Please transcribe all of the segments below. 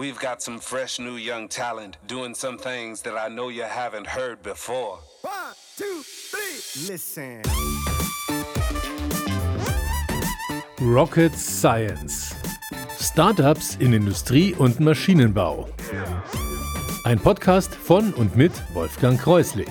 We've got some fresh new young talent doing some things that I know you haven't heard before. One, two, three, listen. Rocket Science. Startups in Industrie und Maschinenbau. Ein Podcast von und mit Wolfgang Kreuslich.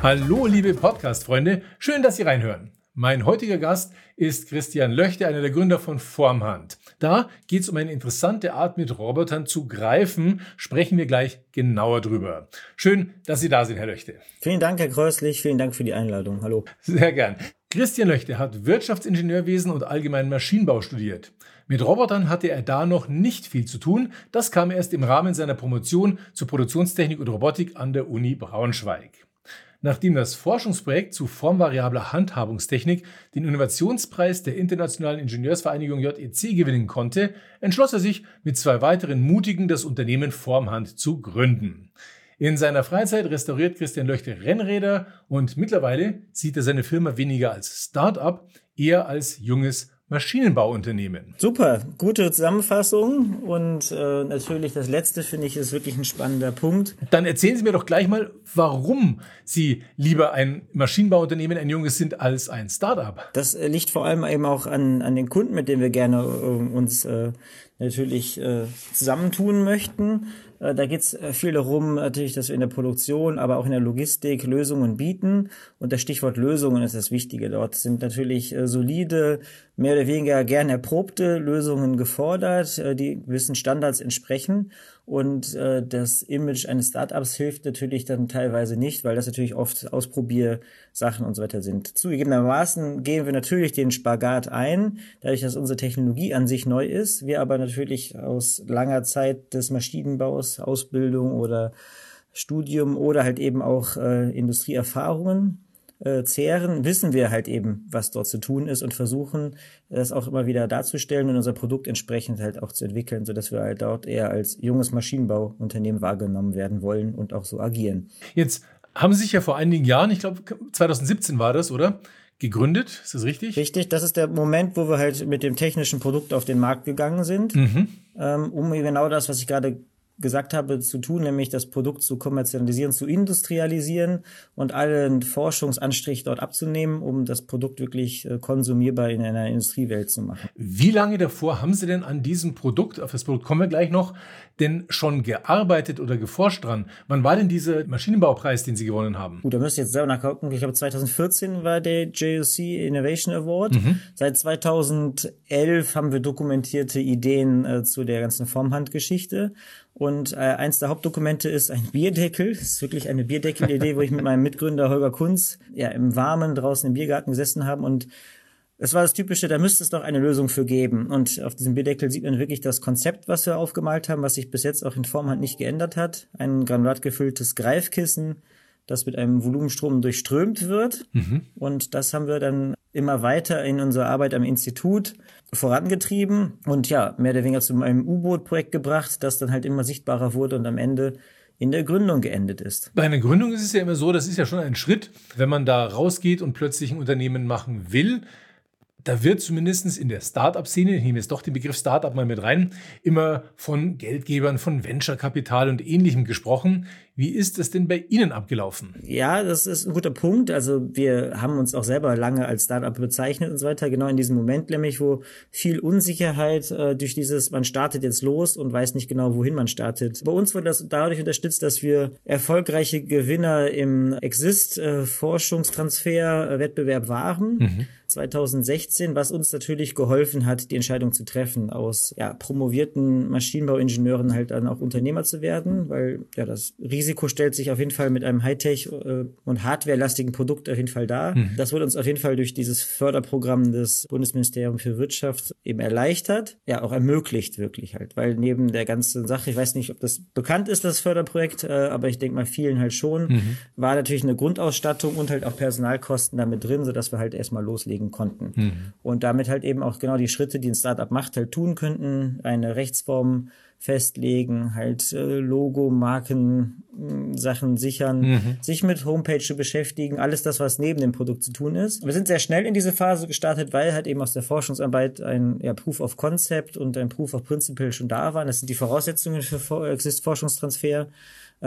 Hallo, liebe Podcast-Freunde. Schön, dass Sie reinhören. Mein heutiger Gast ist Christian Löchte, einer der Gründer von Formhand. Da geht es um eine interessante Art, mit Robotern zu greifen. Sprechen wir gleich genauer drüber. Schön, dass Sie da sind, Herr Löchte. Vielen Dank, Herr Kreuslich. Vielen Dank für die Einladung. Hallo. Sehr gern. Christian Löchte hat Wirtschaftsingenieurwesen und allgemeinen Maschinenbau studiert. Mit Robotern hatte er da noch nicht viel zu tun. Das kam erst im Rahmen seiner Promotion zur Produktionstechnik und Robotik an der Uni Braunschweig. Nachdem das Forschungsprojekt zu formvariabler Handhabungstechnik den Innovationspreis der Internationalen Ingenieursvereinigung JEC gewinnen konnte, entschloss er sich, mit zwei weiteren Mutigen das Unternehmen Formhand zu gründen. In seiner Freizeit restauriert Christian Löchte Rennräder und mittlerweile sieht er seine Firma weniger als Start-up, eher als junges Maschinenbauunternehmen. Super, gute Zusammenfassung und äh, natürlich das letzte finde ich ist wirklich ein spannender Punkt. Dann erzählen Sie mir doch gleich mal, warum Sie lieber ein Maschinenbauunternehmen, ein junges sind, als ein Startup. Das äh, liegt vor allem eben auch an, an den Kunden, mit denen wir gerne äh, uns äh, natürlich äh, zusammentun möchten. Äh, da geht es äh, viel darum, natürlich, dass wir in der Produktion, aber auch in der Logistik Lösungen bieten. Und das Stichwort Lösungen ist das Wichtige. Dort sind natürlich äh, solide, mehr oder weniger gern erprobte Lösungen gefordert, die gewissen Standards entsprechen. Und äh, das Image eines Startups hilft natürlich dann teilweise nicht, weil das natürlich oft Ausprobiersachen und so weiter sind. Zugegebenermaßen gehen wir natürlich den Spagat ein, dadurch, dass unsere Technologie an sich neu ist, wir aber natürlich aus langer Zeit des Maschinenbaus, Ausbildung oder Studium oder halt eben auch äh, Industrieerfahrungen äh, zehren, wissen wir halt eben, was dort zu tun ist und versuchen, das auch immer wieder darzustellen und unser Produkt entsprechend halt auch zu entwickeln, sodass wir halt dort eher als junges Maschinenbauunternehmen wahrgenommen werden wollen und auch so agieren. Jetzt haben Sie sich ja vor einigen Jahren, ich glaube 2017 war das, oder? Gegründet, ist das richtig? Richtig, das ist der Moment, wo wir halt mit dem technischen Produkt auf den Markt gegangen sind, mhm. ähm, um genau das, was ich gerade gesagt habe, zu tun, nämlich das Produkt zu kommerzialisieren, zu industrialisieren und allen Forschungsanstrich dort abzunehmen, um das Produkt wirklich äh, konsumierbar in einer Industriewelt zu machen. Wie lange davor haben Sie denn an diesem Produkt, auf das Produkt kommen wir gleich noch, denn schon gearbeitet oder geforscht dran? Wann war denn dieser Maschinenbaupreis, den Sie gewonnen haben? Gut, da müsst ihr jetzt selber nachgucken. Ich glaube, 2014 war der JOC Innovation Award. Mhm. Seit 2011 haben wir dokumentierte Ideen äh, zu der ganzen Formhandgeschichte. Und äh, eins der Hauptdokumente ist ein Bierdeckel. Das ist wirklich eine Bierdeckel-Idee, wo ich mit meinem Mitgründer Holger Kunz ja im Warmen draußen im Biergarten gesessen haben und es war das Typische, da müsste es doch eine Lösung für geben. Und auf diesem Bierdeckel sieht man wirklich das Konzept, was wir aufgemalt haben, was sich bis jetzt auch in Form halt nicht geändert hat. Ein granulatgefülltes Greifkissen, das mit einem Volumenstrom durchströmt wird. Mhm. Und das haben wir dann immer weiter in unserer Arbeit am Institut vorangetrieben und ja, mehr oder weniger zu einem U-Boot-Projekt gebracht, das dann halt immer sichtbarer wurde und am Ende in der Gründung geendet ist. Bei einer Gründung ist es ja immer so, das ist ja schon ein Schritt, wenn man da rausgeht und plötzlich ein Unternehmen machen will, da wird zumindest in der Startup-Szene, ich nehme jetzt doch den Begriff Startup mal mit rein, immer von Geldgebern, von Venture-Kapital und ähnlichem gesprochen. Wie ist das denn bei Ihnen abgelaufen? Ja, das ist ein guter Punkt. Also wir haben uns auch selber lange als Startup bezeichnet und so weiter. Genau in diesem Moment nämlich, wo viel Unsicherheit äh, durch dieses, man startet jetzt los und weiß nicht genau, wohin man startet. Bei uns wurde das dadurch unterstützt, dass wir erfolgreiche Gewinner im Exist-Forschungstransfer-Wettbewerb waren. Mhm. 2016, was uns natürlich geholfen hat, die Entscheidung zu treffen, aus ja, promovierten Maschinenbauingenieuren halt dann auch Unternehmer zu werden, weil ja das Risiko stellt sich auf jeden Fall mit einem Hightech- äh, und Hardware-lastigen Produkt auf jeden Fall dar. Mhm. Das wurde uns auf jeden Fall durch dieses Förderprogramm des Bundesministeriums für Wirtschaft eben erleichtert, ja auch ermöglicht wirklich halt, weil neben der ganzen Sache, ich weiß nicht, ob das bekannt ist, das Förderprojekt, äh, aber ich denke mal vielen halt schon, mhm. war natürlich eine Grundausstattung und halt auch Personalkosten damit drin, sodass wir halt erstmal loslegen konnten. Mhm. Und damit halt eben auch genau die Schritte, die ein Startup macht, halt tun könnten, eine Rechtsform festlegen, halt äh, Logo, Marken, hm, Sachen sichern, mhm. sich mit Homepage zu beschäftigen, alles das, was neben dem Produkt zu tun ist. Wir sind sehr schnell in diese Phase gestartet, weil halt eben aus der Forschungsarbeit ein ja, Proof of Concept und ein Proof of Principle schon da waren. Das sind die Voraussetzungen für Exist-Forschungstransfer,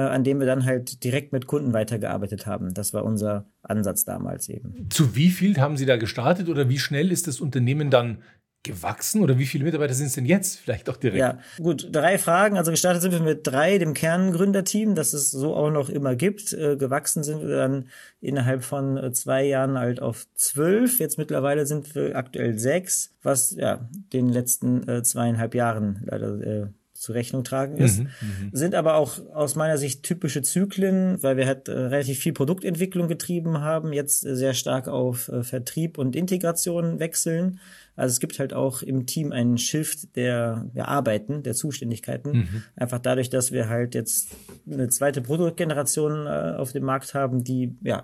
an dem wir dann halt direkt mit Kunden weitergearbeitet haben. Das war unser Ansatz damals eben. Zu wie viel haben Sie da gestartet oder wie schnell ist das Unternehmen dann gewachsen oder wie viele Mitarbeiter sind es denn jetzt? Vielleicht auch direkt. Ja, gut, drei Fragen. Also gestartet sind wir mit drei, dem Kerngründerteam, das es so auch noch immer gibt. Äh, gewachsen sind wir dann innerhalb von äh, zwei Jahren halt auf zwölf. Jetzt mittlerweile sind wir aktuell sechs, was ja den letzten äh, zweieinhalb Jahren leider äh, zu Rechnung tragen ist. Mhm, mhm, sind aber auch aus meiner Sicht typische Zyklen, weil wir halt äh, relativ viel Produktentwicklung getrieben haben, jetzt äh, sehr stark auf äh, Vertrieb und Integration wechseln. Also es gibt halt auch im Team einen Shift der, der Arbeiten, der Zuständigkeiten. Mhm. Einfach dadurch, dass wir halt jetzt eine zweite Produktgeneration äh, auf dem Markt haben, die ja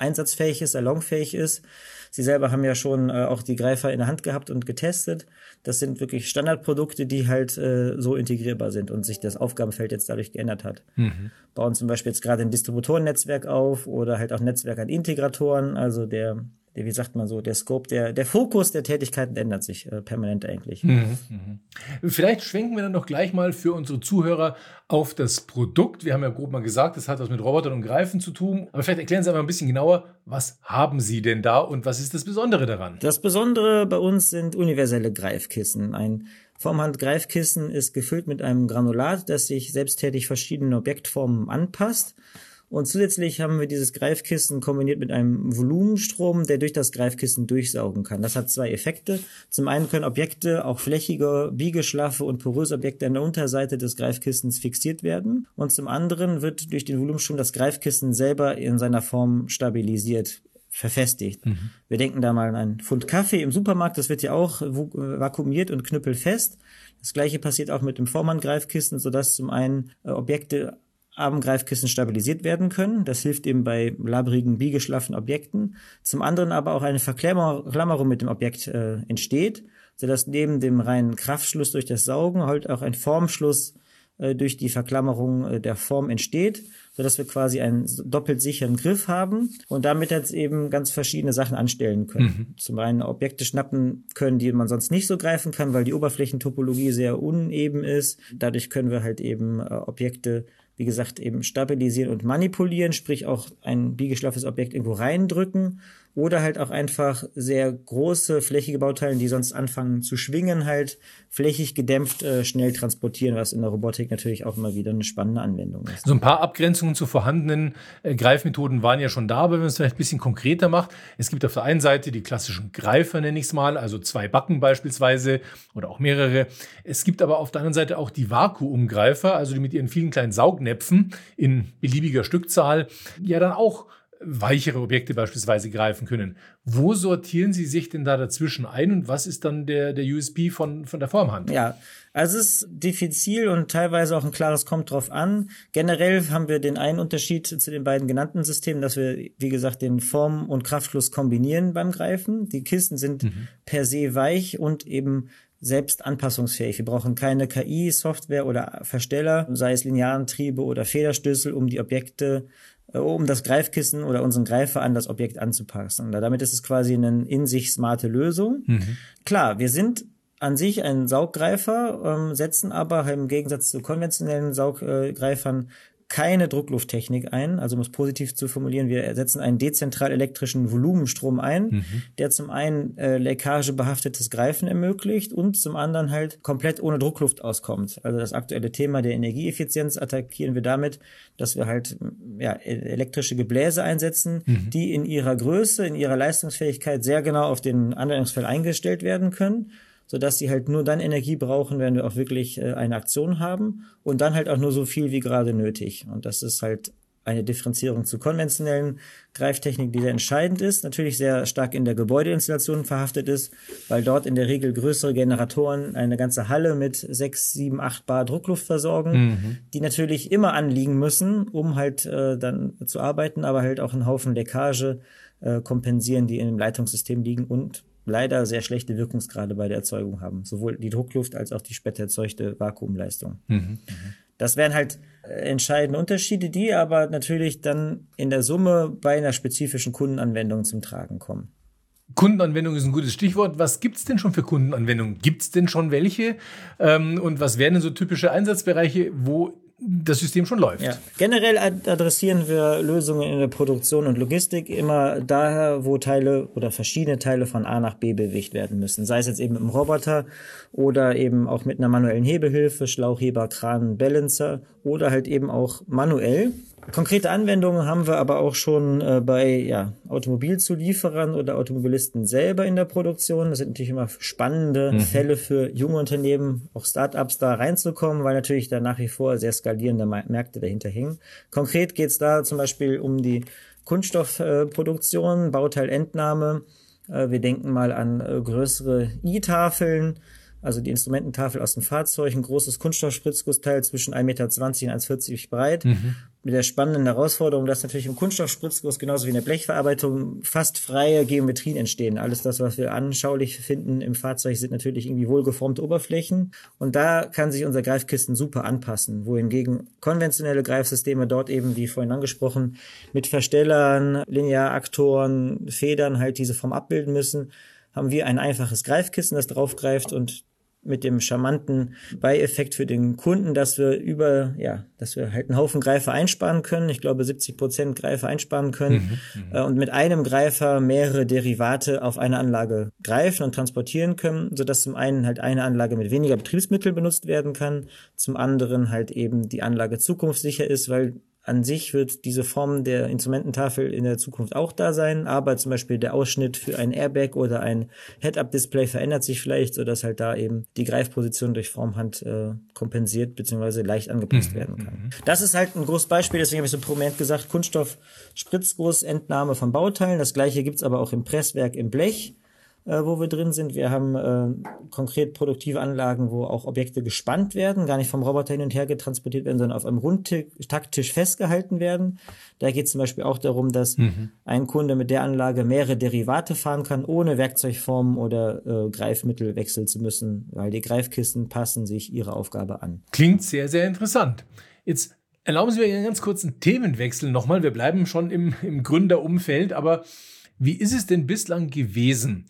einsatzfähig ist, salonfähig ist. Sie selber haben ja schon äh, auch die Greifer in der Hand gehabt und getestet. Das sind wirklich Standardprodukte, die halt äh, so integrierbar sind und sich das Aufgabenfeld jetzt dadurch geändert hat. Mhm. Bauen zum Beispiel jetzt gerade ein Distributorennetzwerk auf oder halt auch Netzwerk an Integratoren. Also der der, wie sagt man so, der Scope, der, der Fokus der Tätigkeiten ändert sich äh, permanent eigentlich. Mhm, mh. Vielleicht schwenken wir dann doch gleich mal für unsere Zuhörer auf das Produkt. Wir haben ja grob mal gesagt, das hat was mit Robotern und Greifen zu tun. Aber vielleicht erklären Sie einfach ein bisschen genauer, was haben Sie denn da und was ist das Besondere daran? Das Besondere bei uns sind universelle Greifkissen. Ein Formhand-Greifkissen ist gefüllt mit einem Granulat, das sich selbsttätig verschiedenen Objektformen anpasst und zusätzlich haben wir dieses Greifkissen kombiniert mit einem Volumenstrom, der durch das Greifkissen durchsaugen kann. Das hat zwei Effekte. Zum einen können Objekte, auch flächige, biegeschlaffe und poröse Objekte an der Unterseite des Greifkissens fixiert werden. Und zum anderen wird durch den Volumenstrom das Greifkissen selber in seiner Form stabilisiert verfestigt. Mhm. Wir denken da mal an einen Pfund Kaffee im Supermarkt, das wird ja auch vakuumiert und knüppelfest. Das gleiche passiert auch mit dem Vormann-Greifkissen, sodass zum einen äh, Objekte am Greifkissen stabilisiert werden können. Das hilft eben bei labbrigen, biegeschlaffen Objekten. Zum anderen aber auch eine Verklammerung mit dem Objekt äh, entsteht, sodass neben dem reinen Kraftschluss durch das Saugen halt auch ein Formschluss äh, durch die Verklammerung äh, der Form entsteht, sodass wir quasi einen doppelt sicheren Griff haben und damit jetzt eben ganz verschiedene Sachen anstellen können. Mhm. Zum einen Objekte schnappen können, die man sonst nicht so greifen kann, weil die Oberflächentopologie sehr uneben ist. Dadurch können wir halt eben äh, Objekte wie gesagt, eben stabilisieren und manipulieren, sprich auch ein biegeschlaffes Objekt irgendwo reindrücken oder halt auch einfach sehr große flächige Bauteile, die sonst anfangen zu schwingen, halt flächig gedämpft äh, schnell transportieren, was in der Robotik natürlich auch immer wieder eine spannende Anwendung ist. So ein paar Abgrenzungen zu vorhandenen äh, Greifmethoden waren ja schon da, aber wenn man es vielleicht ein bisschen konkreter macht, es gibt auf der einen Seite die klassischen Greifer, nenne ich es mal, also zwei Backen beispielsweise oder auch mehrere. Es gibt aber auf der anderen Seite auch die Vakuumgreifer, also die mit ihren vielen kleinen Saugnäpfen in beliebiger Stückzahl ja dann auch weichere Objekte beispielsweise greifen können. Wo sortieren Sie sich denn da dazwischen ein und was ist dann der, der USB von, von der Formhand? Ja, also es ist diffizil und teilweise auch ein klares kommt drauf an. Generell haben wir den einen Unterschied zu den beiden genannten Systemen, dass wir, wie gesagt, den Form- und Kraftschluss kombinieren beim Greifen. Die Kisten sind mhm. per se weich und eben selbst anpassungsfähig. Wir brauchen keine KI-Software oder Versteller, sei es Linearantriebe oder Federstößel, um die Objekte um das Greifkissen oder unseren Greifer an das Objekt anzupassen. Damit ist es quasi eine in sich smarte Lösung. Mhm. Klar, wir sind an sich ein Sauggreifer, ähm, setzen aber im Gegensatz zu konventionellen Sauggreifern keine Drucklufttechnik ein, also um es positiv zu formulieren, wir setzen einen dezentral elektrischen Volumenstrom ein, mhm. der zum einen äh, leckagebehaftetes Greifen ermöglicht und zum anderen halt komplett ohne Druckluft auskommt. Also das aktuelle Thema der Energieeffizienz attackieren wir damit, dass wir halt ja, e-, elektrische Gebläse einsetzen, mhm. die in ihrer Größe, in ihrer Leistungsfähigkeit sehr genau auf den Anwendungsfall eingestellt werden können sodass sie halt nur dann Energie brauchen, wenn wir auch wirklich äh, eine Aktion haben und dann halt auch nur so viel wie gerade nötig. Und das ist halt eine Differenzierung zu konventionellen Greiftechnik, die sehr entscheidend ist, natürlich sehr stark in der Gebäudeinstallation verhaftet ist, weil dort in der Regel größere Generatoren eine ganze Halle mit sechs, sieben, acht Bar Druckluft versorgen, mhm. die natürlich immer anliegen müssen, um halt äh, dann zu arbeiten, aber halt auch einen Haufen Leckage äh, kompensieren, die in dem Leitungssystem liegen und leider sehr schlechte Wirkungsgrade bei der Erzeugung haben. Sowohl die Druckluft als auch die später erzeugte Vakuumleistung. Mhm. Das wären halt äh, entscheidende Unterschiede, die aber natürlich dann in der Summe bei einer spezifischen Kundenanwendung zum Tragen kommen. Kundenanwendung ist ein gutes Stichwort. Was gibt es denn schon für Kundenanwendungen? Gibt es denn schon welche? Ähm, und was wären denn so typische Einsatzbereiche, wo das System schon läuft. Ja. Generell adressieren wir Lösungen in der Produktion und Logistik immer daher, wo Teile oder verschiedene Teile von A nach B bewegt werden müssen. Sei es jetzt eben im Roboter oder eben auch mit einer manuellen Hebehilfe, Schlauchheber, Kran, Balancer oder halt eben auch manuell. Konkrete Anwendungen haben wir aber auch schon äh, bei ja, Automobilzulieferern oder Automobilisten selber in der Produktion. Das sind natürlich immer spannende mhm. Fälle für junge Unternehmen, auch Startups da reinzukommen, weil natürlich da nach wie vor sehr skalierende Märkte dahinter hängen. Konkret geht es da zum Beispiel um die Kunststoffproduktion, äh, Bauteilentnahme. Äh, wir denken mal an äh, größere I-Tafeln also die Instrumententafel aus dem Fahrzeug, ein großes Kunststoffspritzgussteil zwischen 1,20 Meter und 1,40 breit. Mhm. Mit der spannenden Herausforderung, dass natürlich im Kunststoffspritzguss genauso wie in der Blechverarbeitung fast freie Geometrien entstehen. Alles das, was wir anschaulich finden im Fahrzeug, sind natürlich irgendwie wohlgeformte Oberflächen. Und da kann sich unser Greifkisten super anpassen, wohingegen konventionelle Greifsysteme dort eben, wie vorhin angesprochen, mit Verstellern, Linearaktoren, Federn halt diese Form abbilden müssen haben wir ein einfaches Greifkissen, das draufgreift und mit dem charmanten Beieffekt für den Kunden, dass wir über, ja, dass wir halt einen Haufen Greifer einsparen können. Ich glaube, 70 Prozent Greifer einsparen können mhm, mhm, äh, und mit einem Greifer mehrere Derivate auf eine Anlage greifen und transportieren können, sodass zum einen halt eine Anlage mit weniger Betriebsmitteln benutzt werden kann, zum anderen halt eben die Anlage zukunftssicher ist, weil an sich wird diese Form der Instrumententafel in der Zukunft auch da sein, aber zum Beispiel der Ausschnitt für ein Airbag oder ein Head-Up-Display verändert sich vielleicht, sodass halt da eben die Greifposition durch Formhand äh, kompensiert bzw. leicht angepasst mhm. werden kann. Mhm. Das ist halt ein großes Beispiel, deswegen habe ich so prominent gesagt, Kunststoff Spritzgussentnahme von Bauteilen. Das gleiche gibt's aber auch im Presswerk im Blech äh, wo wir drin sind. Wir haben äh, konkret produktive Anlagen, wo auch Objekte gespannt werden, gar nicht vom Roboter hin und her getransportiert werden, sondern auf einem Rundtakttisch festgehalten werden. Da geht es zum Beispiel auch darum, dass mhm. ein Kunde mit der Anlage mehrere Derivate fahren kann, ohne Werkzeugformen oder äh, Greifmittel wechseln zu müssen, weil die Greifkisten passen sich ihrer Aufgabe an. Klingt sehr, sehr interessant. Jetzt erlauben Sie mir einen ganz kurzen Themenwechsel nochmal. Wir bleiben schon im, im Gründerumfeld, aber wie ist es denn bislang gewesen?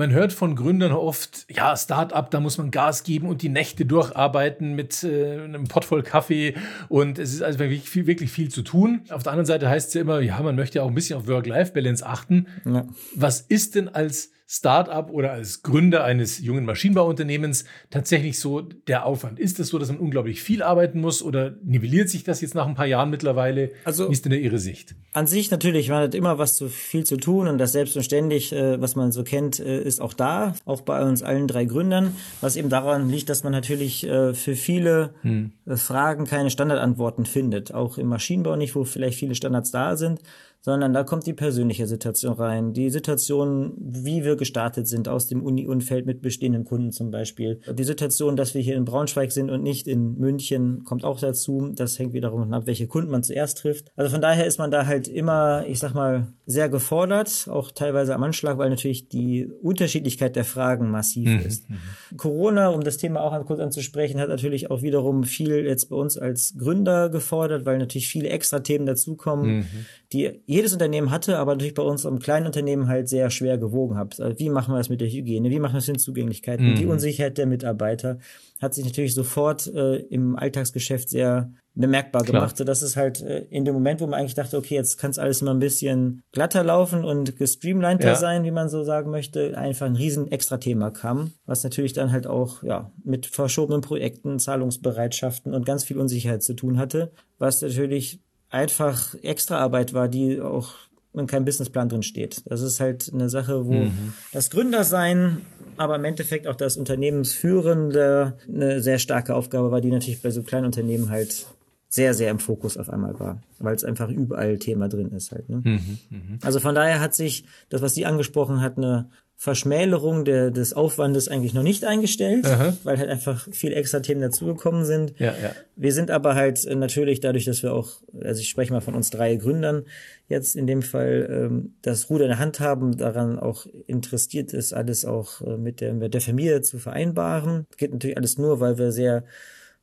Man hört von Gründern oft, ja, Start-up, da muss man Gas geben und die Nächte durcharbeiten mit äh, einem Pott voll Kaffee und es ist also wirklich viel, wirklich viel zu tun. Auf der anderen Seite heißt es ja immer, ja, man möchte ja auch ein bisschen auf Work-Life-Balance achten. Ja. Was ist denn als Startup oder als Gründer eines jungen Maschinenbauunternehmens tatsächlich so der Aufwand? Ist es so, dass man unglaublich viel arbeiten muss oder nivelliert sich das jetzt nach ein paar Jahren mittlerweile? Also, Wie ist denn Ihre Sicht? An sich natürlich, man hat immer was zu viel zu tun und das selbstverständlich, äh, was man so kennt, äh, ist auch da, auch bei uns allen drei Gründern, was eben daran liegt, dass man natürlich äh, für viele hm. Fragen keine Standardantworten findet, auch im Maschinenbau nicht, wo vielleicht viele Standards da sind sondern da kommt die persönliche Situation rein. Die Situation, wie wir gestartet sind aus dem Uni-Umfeld mit bestehenden Kunden zum Beispiel. Die Situation, dass wir hier in Braunschweig sind und nicht in München, kommt auch dazu. Das hängt wiederum ab, welche Kunden man zuerst trifft. Also von daher ist man da halt immer, ich sag mal, sehr gefordert, auch teilweise am Anschlag, weil natürlich die Unterschiedlichkeit der Fragen massiv mhm. ist. Mhm. Corona, um das Thema auch kurz anzusprechen, hat natürlich auch wiederum viel jetzt bei uns als Gründer gefordert, weil natürlich viele extra Themen dazukommen, mhm. die jedes Unternehmen hatte, aber natürlich bei uns im kleinen Unternehmen halt sehr schwer gewogen habe. Also wie machen wir das mit der Hygiene? Wie machen wir das mit den Zugänglichkeiten? Mhm. Die Unsicherheit der Mitarbeiter hat sich natürlich sofort äh, im Alltagsgeschäft sehr bemerkbar Klar. gemacht, sodass es halt äh, in dem Moment, wo man eigentlich dachte, okay, jetzt kann es alles mal ein bisschen glatter laufen und gestreamliner ja. sein, wie man so sagen möchte, einfach ein riesen Extra-Thema kam, was natürlich dann halt auch ja mit verschobenen Projekten, Zahlungsbereitschaften und ganz viel Unsicherheit zu tun hatte, was natürlich einfach Extraarbeit war, die auch in keinem Businessplan drin steht. Das ist halt eine Sache, wo mhm. das Gründersein, aber im Endeffekt auch das Unternehmensführende eine sehr starke Aufgabe war, die natürlich bei so kleinen Unternehmen halt sehr, sehr im Fokus auf einmal war, weil es einfach überall Thema drin ist halt. Ne? Mhm, mh. Also von daher hat sich das, was sie angesprochen hat, eine Verschmälerung der, des Aufwandes eigentlich noch nicht eingestellt, Aha. weil halt einfach viele extra Themen dazugekommen sind. Ja, ja. Wir sind aber halt natürlich dadurch, dass wir auch, also ich spreche mal von uns drei Gründern, jetzt in dem Fall ähm, das Ruder in der Hand haben, daran auch interessiert ist, alles auch äh, mit, der, mit der Familie zu vereinbaren. Geht natürlich alles nur, weil wir sehr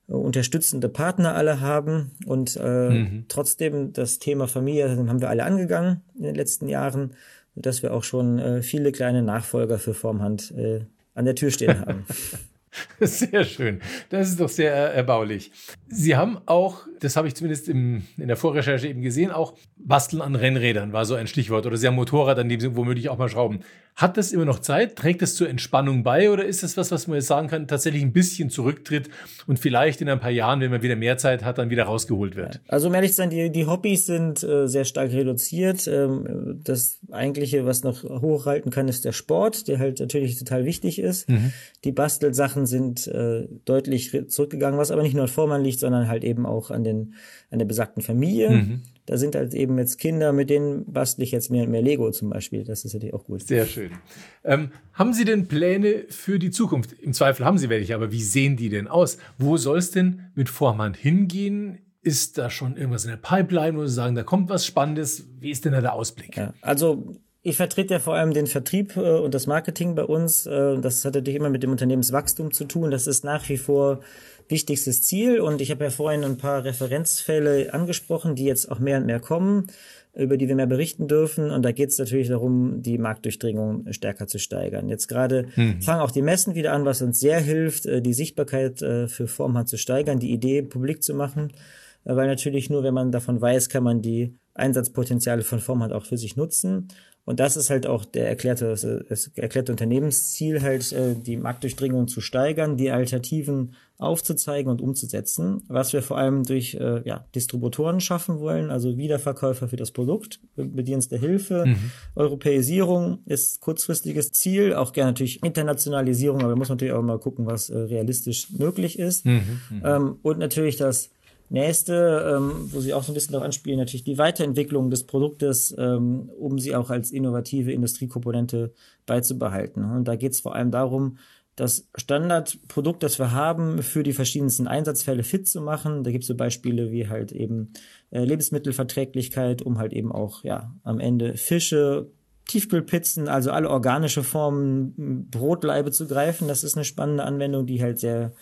äh, unterstützende Partner alle haben und äh, mhm. trotzdem das Thema Familie haben wir alle angegangen in den letzten Jahren dass wir auch schon äh, viele kleine Nachfolger für Formhand äh, an der Tür stehen haben. Sehr schön. Das ist doch sehr erbaulich. Sie haben auch, das habe ich zumindest im, in der Vorrecherche eben gesehen, auch Basteln an Rennrädern war so ein Stichwort. Oder Sie haben Motorrad, an dem Sie womöglich auch mal schrauben. Hat das immer noch Zeit? Trägt das zur Entspannung bei? Oder ist das was, was man jetzt sagen kann, tatsächlich ein bisschen zurücktritt und vielleicht in ein paar Jahren, wenn man wieder mehr Zeit hat, dann wieder rausgeholt wird? Also um ehrlich zu sein, die, die Hobbys sind äh, sehr stark reduziert. Ähm, das eigentliche, was noch hochhalten kann, ist der Sport, der halt natürlich total wichtig ist. Mhm. Die Bastelsachen sind äh, deutlich zurückgegangen, was aber nicht nur an Vormann liegt, sondern halt eben auch an, den, an der besagten Familie. Mhm. Da sind halt eben jetzt Kinder, mit denen bastle ich jetzt mehr und mehr Lego zum Beispiel. Das ist natürlich auch gut. Sehr schön. Ähm, haben Sie denn Pläne für die Zukunft? Im Zweifel haben Sie welche, aber wie sehen die denn aus? Wo soll es denn mit Vorhand hingehen? Ist da schon irgendwas in der Pipeline, wo Sie sagen, da kommt was Spannendes? Wie ist denn da der Ausblick? Ja, also ich vertrete ja vor allem den Vertrieb äh, und das Marketing bei uns. Äh, das hat natürlich immer mit dem Unternehmenswachstum zu tun. Das ist nach wie vor wichtigstes Ziel. Und ich habe ja vorhin ein paar Referenzfälle angesprochen, die jetzt auch mehr und mehr kommen, über die wir mehr berichten dürfen. Und da geht es natürlich darum, die Marktdurchdringung stärker zu steigern. Jetzt gerade mhm. fangen auch die Messen wieder an, was uns sehr hilft, äh, die Sichtbarkeit äh, für Formhand zu steigern, die Idee publik zu machen. Äh, weil natürlich nur, wenn man davon weiß, kann man die Einsatzpotenziale von Formhand auch für sich nutzen. Und das ist halt auch der erklärte, das erklärte Unternehmensziel, halt die Marktdurchdringung zu steigern, die Alternativen aufzuzeigen und umzusetzen, was wir vor allem durch äh, ja, Distributoren schaffen wollen, also Wiederverkäufer für das Produkt, Bedienst der Hilfe. Mhm. Europäisierung ist kurzfristiges Ziel, auch gerne natürlich Internationalisierung, aber da muss man natürlich auch mal gucken, was äh, realistisch möglich ist. Mhm. Mhm. Ähm, und natürlich das Nächste, ähm, wo Sie auch so ein bisschen darauf anspielen, natürlich die Weiterentwicklung des Produktes, ähm, um sie auch als innovative Industriekomponente beizubehalten. Und da geht es vor allem darum, das Standardprodukt, das wir haben, für die verschiedensten Einsatzfälle fit zu machen. Da gibt es so Beispiele wie halt eben äh, Lebensmittelverträglichkeit, um halt eben auch ja am Ende Fische, Tiefkühlpizzen, also alle organische Formen Brotleibe zu greifen. Das ist eine spannende Anwendung, die halt sehr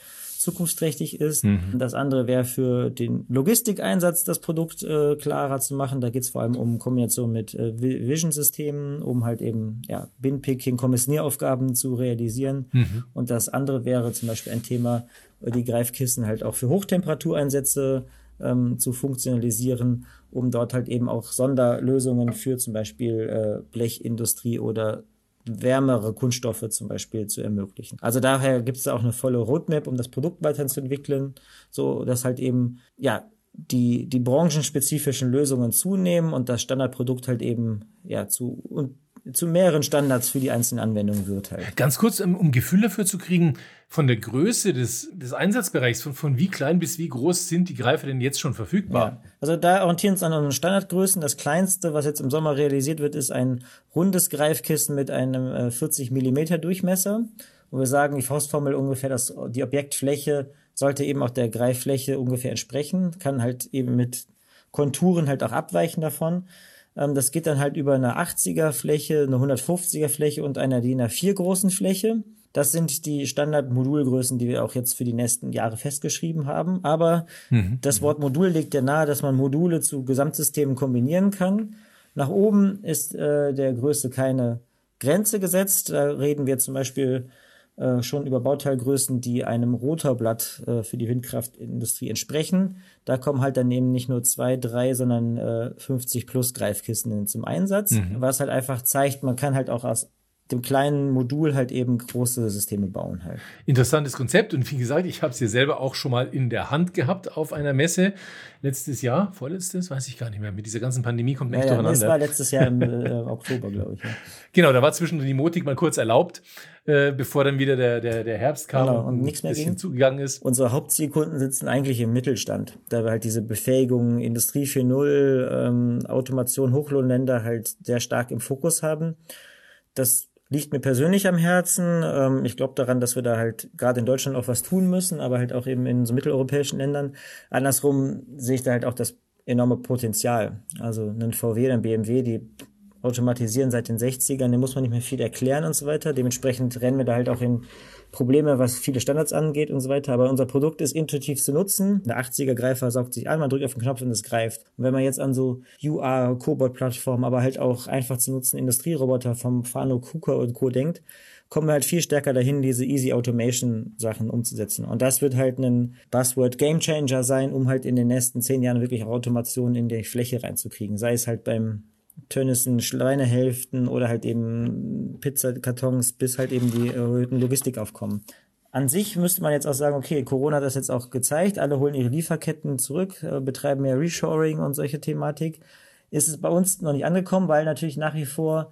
zukunftsträchtig ist. Mhm. Das andere wäre für den Logistikeinsatz das Produkt äh, klarer zu machen. Da geht es vor allem um Kombination mit äh, Vision-Systemen, um halt eben ja, Bin-Picking, Kommissionieraufgaben zu realisieren. Mhm. Und das andere wäre zum Beispiel ein Thema, äh, die Greifkissen halt auch für Hochtemperatureinsätze ähm, zu funktionalisieren, um dort halt eben auch Sonderlösungen für zum Beispiel äh, Blechindustrie oder wärmere Kunststoffe zum Beispiel zu ermöglichen. Also daher gibt es auch eine volle Roadmap, um das Produkt weiterzuentwickeln, so dass halt eben ja die die branchenspezifischen Lösungen zunehmen und das Standardprodukt halt eben ja zu und zu mehreren Standards für die einzelnen Anwendungen wird halt. Ganz kurz, um, um Gefühl dafür zu kriegen, von der Größe des, des Einsatzbereichs, von, von wie klein bis wie groß sind die Greifer denn jetzt schon verfügbar? Ja. Also da orientieren wir uns an unseren Standardgrößen. Das kleinste, was jetzt im Sommer realisiert wird, ist ein rundes Greifkissen mit einem äh, 40 Millimeter Durchmesser. Wo wir sagen, die Faustformel ungefähr, dass die Objektfläche sollte eben auch der Greiffläche ungefähr entsprechen, kann halt eben mit Konturen halt auch abweichen davon. Ähm, das geht dann halt über eine 80er Fläche, eine 150er Fläche und einer DIN A4 großen Fläche. Das sind die Standardmodulgrößen, die wir auch jetzt für die nächsten Jahre festgeschrieben haben. Aber mhm. das Wort Modul legt ja nahe, dass man Module zu Gesamtsystemen kombinieren kann. Nach oben ist äh, der Größe keine Grenze gesetzt. Da reden wir zum Beispiel äh, schon über Bauteilgrößen, die einem Rotorblatt äh, für die Windkraftindustrie entsprechen. Da kommen halt dann eben nicht nur zwei, drei, sondern äh, 50 plus Greifkissen zum Einsatz, mhm. was halt einfach zeigt, man kann halt auch aus dem kleinen Modul halt eben große Systeme bauen halt. Interessantes Konzept und wie gesagt, ich habe es hier selber auch schon mal in der Hand gehabt auf einer Messe letztes Jahr, vorletztes, weiß ich gar nicht mehr. Mit dieser ganzen Pandemie kommt man ja, echt ja, durcheinander. Das war letztes Jahr im äh, Oktober, glaube ich. Ja. Genau, da war zwischendurch die Motik mal kurz erlaubt, äh, bevor dann wieder der, der, der Herbst kam genau, und, und nichts mehr ging. zugegangen ist. Unsere Hauptzielkunden sitzen eigentlich im Mittelstand, da wir halt diese Befähigung Industrie 4.0, ähm, Automation, Hochlohnländer halt sehr stark im Fokus haben. Das liegt mir persönlich am Herzen. Ähm, ich glaube daran, dass wir da halt gerade in Deutschland auch was tun müssen, aber halt auch eben in so mitteleuropäischen Ländern. Andersrum sehe ich da halt auch das enorme Potenzial. Also ein VW, ein BMW, die automatisieren seit den 60ern, dem muss man nicht mehr viel erklären und so weiter. Dementsprechend rennen wir da halt auch in Probleme, was viele Standards angeht und so weiter. Aber unser Produkt ist intuitiv zu nutzen. Der 80er-Greifer saugt sich an, man drückt auf den Knopf und es greift. Und wenn man jetzt an so UR, Cobot-Plattformen, aber halt auch einfach zu nutzen Industrieroboter vom Fano, KUKA und Co. denkt, kommen wir halt viel stärker dahin, diese Easy Automation Sachen umzusetzen. Und das wird halt ein Buzzword Game Changer sein, um halt in den nächsten zehn Jahren wirklich auch Automation in die Fläche reinzukriegen. Sei es halt beim Tönnissen Schweinehälften oder halt eben Pizzakartons bis halt eben die erhöhten Logistikaufkommen. An sich müsste man jetzt auch sagen, okay, Corona hat das jetzt auch gezeigt, alle holen ihre Lieferketten zurück, äh, betreiben mehr Reshoring und solche Thematik. Ist es bei uns noch nicht angekommen, weil natürlich nach wie vor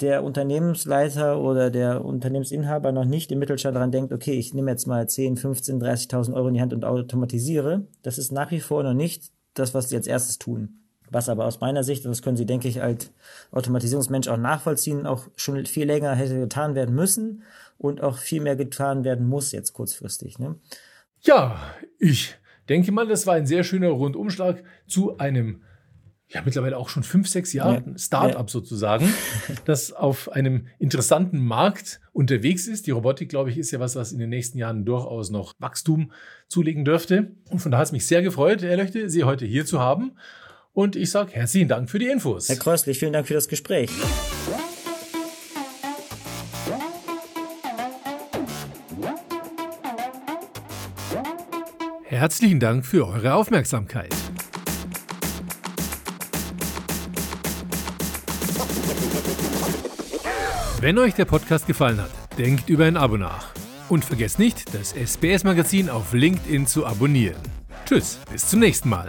der Unternehmensleiter oder der Unternehmensinhaber noch nicht im Mittelstand daran denkt, okay, ich nehme jetzt mal 10, 15, 30.000 Euro in die Hand und automatisiere. Das ist nach wie vor noch nicht das, was sie als erstes tun. Was aber aus meiner Sicht, und das können Sie, denke ich, als Automatisierungsmensch auch nachvollziehen, auch schon viel länger hätte getan werden müssen und auch viel mehr getan werden muss jetzt kurzfristig. Ne? Ja, ich denke mal, das war ein sehr schöner Rundumschlag zu einem ja mittlerweile auch schon fünf, sechs Jahren ja. Start-up ja. sozusagen, das auf einem interessanten Markt unterwegs ist. Die Robotik, glaube ich, ist ja was, was in den nächsten Jahren durchaus noch Wachstum zulegen dürfte. Und von daher hat es mich sehr gefreut, Herr Löchte, Sie heute hier zu haben. Und ich sage herzlichen Dank für die Infos. Herr Kreuslich, vielen Dank für das Gespräch. Herzlichen Dank für eure Aufmerksamkeit. Wenn euch der Podcast gefallen hat, denkt über ein Abo nach. Und vergesst nicht, das SBS-Magazin auf LinkedIn zu abonnieren. Tschüss, bis zum nächsten Mal.